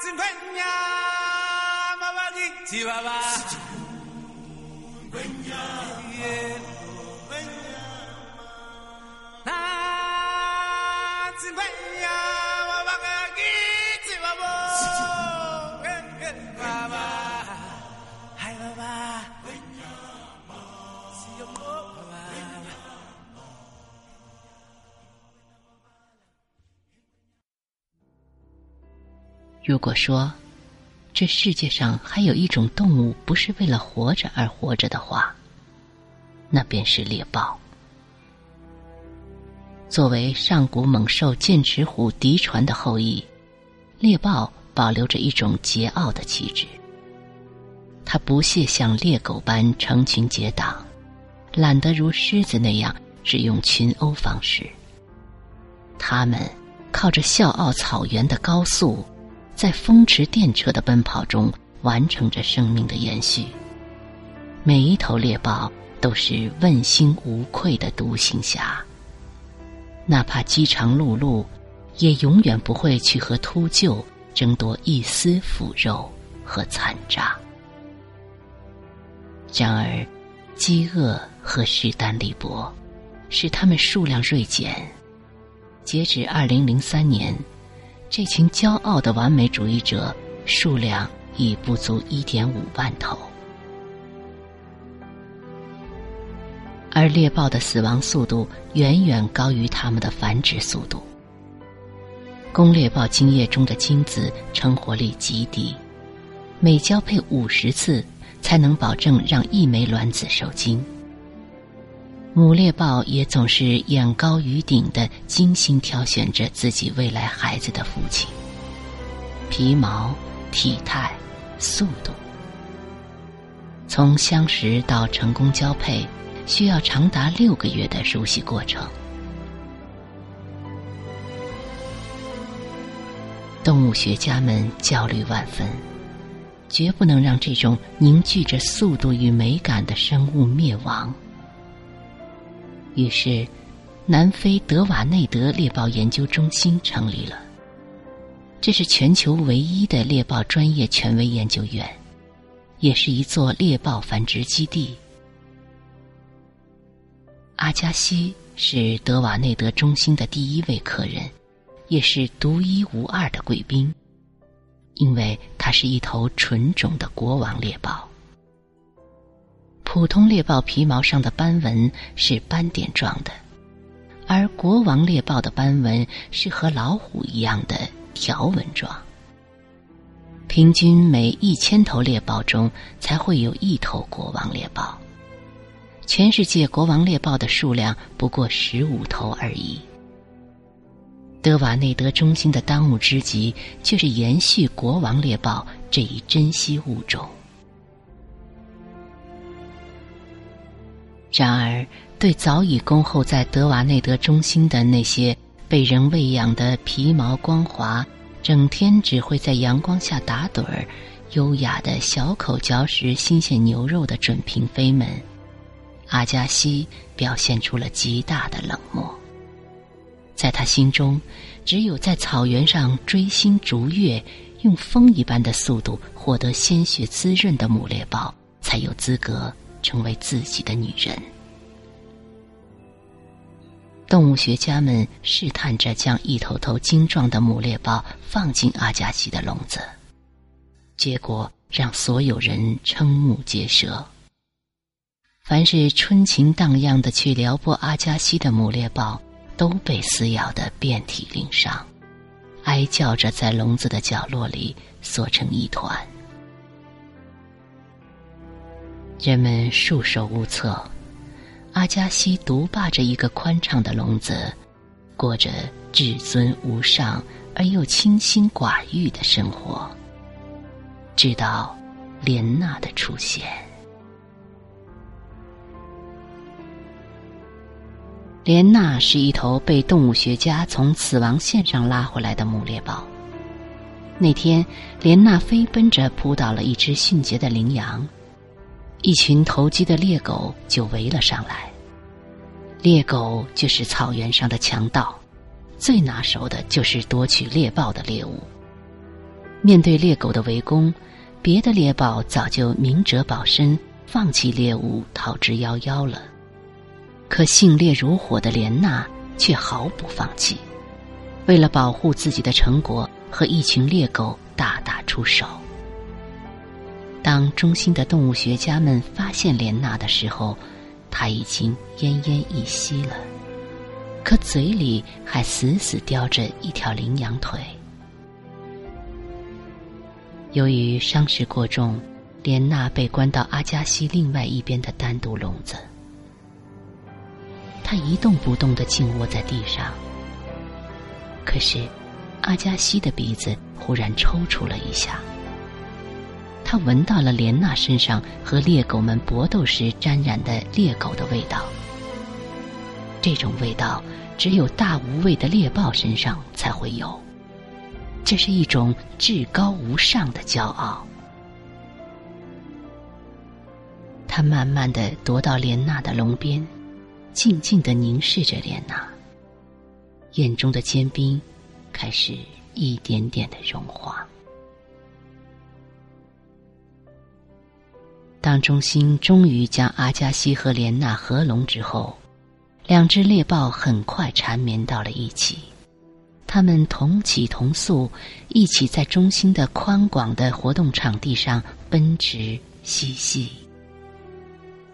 tsinkwenya 如果说这世界上还有一种动物不是为了活着而活着的话，那便是猎豹。作为上古猛兽剑齿虎嫡传的后裔，猎豹保留着一种桀骜的气质。它不屑像猎狗般成群结党，懒得如狮子那样只用群殴方式。它们靠着笑傲草原的高速。在风驰电掣的奔跑中，完成着生命的延续。每一头猎豹都是问心无愧的独行侠，哪怕饥肠辘辘，也永远不会去和秃鹫争夺一丝腐肉和残渣。然而，饥饿和势单力薄，使它们数量锐减。截止二零零三年。这群骄傲的完美主义者数量已不足一点五万头，而猎豹的死亡速度远远高于它们的繁殖速度。公猎豹精液中的精子成活率极低，每交配五十次才能保证让一枚卵子受精。母猎豹也总是眼高于顶的精心挑选着自己未来孩子的父亲。皮毛、体态、速度，从相识到成功交配，需要长达六个月的熟悉过程。动物学家们焦虑万分，绝不能让这种凝聚着速度与美感的生物灭亡。于是，南非德瓦内德猎豹研究中心成立了。这是全球唯一的猎豹专业权威研究院，也是一座猎豹繁殖基地。阿加西是德瓦内德中心的第一位客人，也是独一无二的贵宾，因为它是一头纯种的国王猎豹。普通猎豹皮毛上的斑纹是斑点状的，而国王猎豹的斑纹是和老虎一样的条纹状。平均每一千头猎豹中才会有一头国王猎豹，全世界国王猎豹的数量不过十五头而已。德瓦内德中心的当务之急就是延续国王猎豹这一珍稀物种。然而，对早已恭候在德瓦内德中心的那些被人喂养的皮毛光滑、整天只会在阳光下打盹儿、优雅的小口嚼食新鲜牛肉的准嫔妃们，阿加西表现出了极大的冷漠。在他心中，只有在草原上追星逐月、用风一般的速度获得鲜血滋润的母猎豹，才有资格。成为自己的女人。动物学家们试探着将一头头精壮的母猎豹放进阿加西的笼子，结果让所有人瞠目结舌。凡是春情荡漾的去撩拨阿加西的母猎豹，都被撕咬得遍体鳞伤，哀叫着在笼子的角落里缩成一团。人们束手无策，阿加西独霸着一个宽敞的笼子，过着至尊无上而又清心寡欲的生活。直到莲娜的出现，莲娜是一头被动物学家从死亡线上拉回来的母猎豹。那天，莲娜飞奔着扑倒了一只迅捷的羚羊。一群投机的猎狗就围了上来。猎狗就是草原上的强盗，最拿手的就是夺取猎豹的猎物。面对猎狗的围攻，别的猎豹早就明哲保身，放弃猎物，逃之夭夭了。可性烈如火的莲娜却毫不放弃，为了保护自己的成果，和一群猎狗大打出手。当中心的动物学家们发现莲娜的时候，她已经奄奄一息了，可嘴里还死死叼着一条羚羊腿。由于伤势过重，莲娜被关到阿加西另外一边的单独笼子。她一动不动的静卧在地上。可是，阿加西的鼻子忽然抽搐了一下。他闻到了莲娜身上和猎狗们搏斗时沾染的猎狗的味道。这种味道只有大无畏的猎豹身上才会有。这是一种至高无上的骄傲。他慢慢的踱到莲娜的笼边，静静的凝视着莲娜，眼中的坚冰开始一点点的融化。当中心终于将阿加西和莲娜合拢之后，两只猎豹很快缠绵到了一起。他们同起同宿，一起在中心的宽广的活动场地上奔驰嬉戏。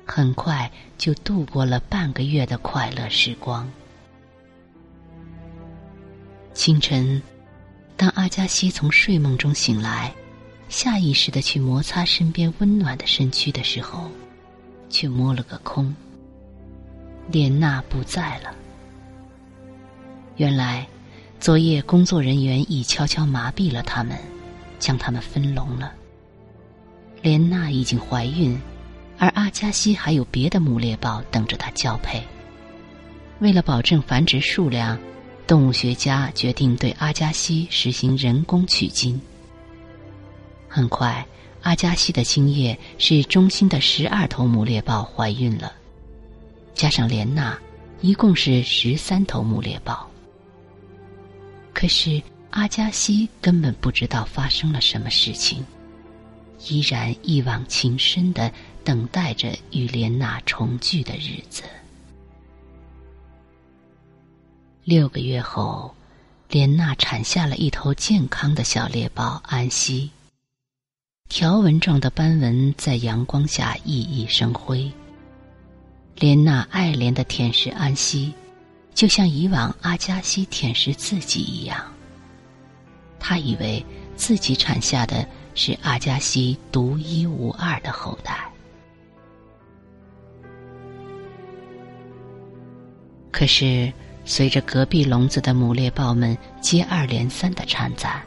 很快就度过了半个月的快乐时光。清晨，当阿加西从睡梦中醒来。下意识的去摩擦身边温暖的身躯的时候，却摸了个空。莲娜不在了。原来，昨夜工作人员已悄悄麻痹了他们，将他们分笼了。莲娜已经怀孕，而阿加西还有别的母猎豹等着她交配。为了保证繁殖数量，动物学家决定对阿加西实行人工取精。很快，阿加西的精液是中心的十二头母猎豹怀孕了，加上莲娜，一共是十三头母猎豹。可是阿加西根本不知道发生了什么事情，依然一往情深的等待着与莲娜重聚的日子。六个月后，莲娜产下了一头健康的小猎豹安息。条纹状的斑纹在阳光下熠熠生辉。莲娜爱怜的舔舐安息，就像以往阿加西舔舐自己一样。他以为自己产下的是阿加西独一无二的后代。可是，随着隔壁笼子的母猎豹们接二连三的产崽，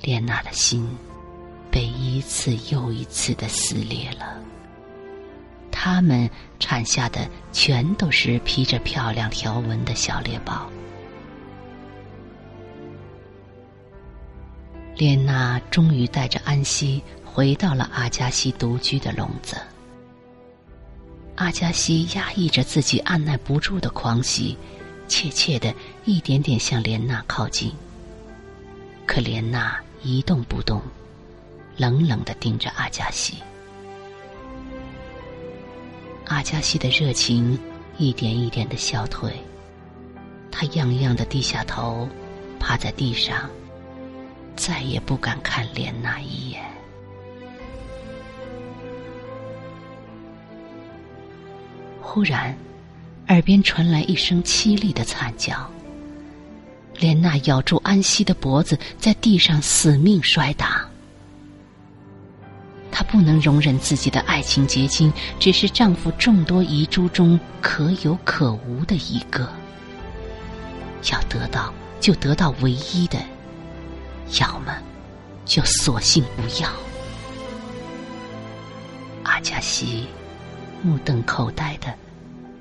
莲娜的心。被一次又一次的撕裂了。他们产下的全都是披着漂亮条纹的小猎豹。莲娜终于带着安息回到了阿加西独居的笼子。阿加西压抑着自己按耐不住的狂喜，怯怯的一点点向莲娜靠近。可莲娜一动不动。冷冷的盯着阿加西，阿加西的热情一点一点的消退，他样样的低下头，趴在地上，再也不敢看莲娜一眼。忽然，耳边传来一声凄厉的惨叫，莲娜咬住安息的脖子，在地上死命摔打。不能容忍自己的爱情结晶只是丈夫众多遗珠中可有可无的一个，要得到就得到唯一的，要么就索性不要。阿加西目瞪口呆的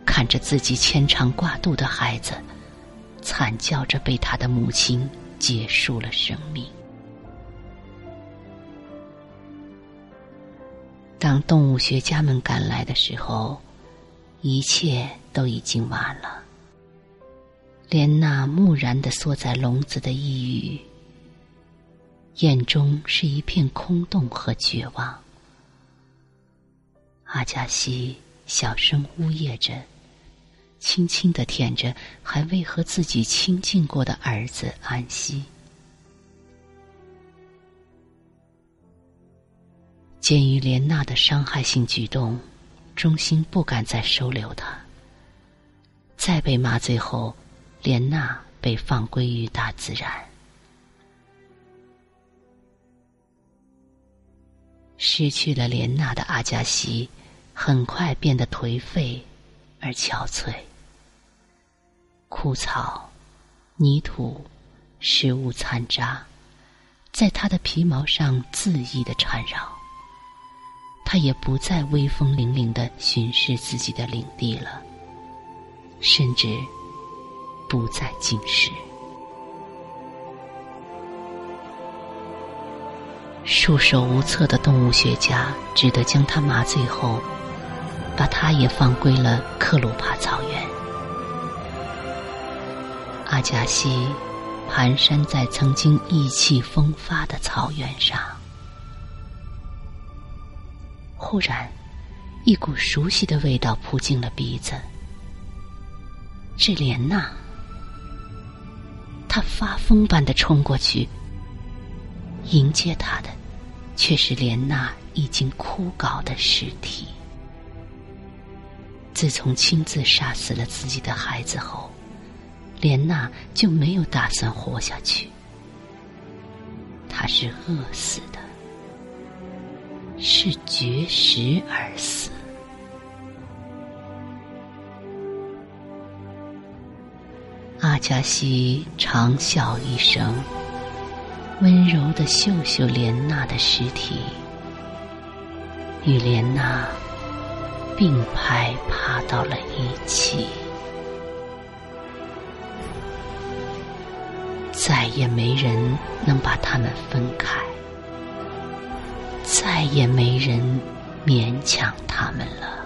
看着自己牵肠挂肚的孩子，惨叫着被他的母亲结束了生命。当动物学家们赶来的时候，一切都已经晚了。莲娜木然的缩在笼子的一隅，眼中是一片空洞和绝望。阿加西小声呜咽着，轻轻的舔着还未和自己亲近过的儿子安息。鉴于莲娜的伤害性举动，中心不敢再收留他。再被麻醉后，莲娜被放归于大自然。失去了莲娜的阿加西，很快变得颓废而憔悴。枯草、泥土、食物残渣，在他的皮毛上恣意的缠绕。他也不再威风凛凛的巡视自己的领地了，甚至不再进食。束手无策的动物学家只得将他麻醉后，把他也放归了克鲁帕草原。阿加西蹒跚在曾经意气风发的草原上。忽然，一股熟悉的味道扑进了鼻子。是莲娜。他发疯般的冲过去，迎接他的，却是莲娜已经枯槁的尸体。自从亲自杀死了自己的孩子后，莲娜就没有打算活下去。她是饿死的。是绝食而死。阿加西长啸一声，温柔的嗅嗅莲娜的尸体，与莲娜并排爬到了一起，再也没人能把他们分开。再也没人勉强他们了。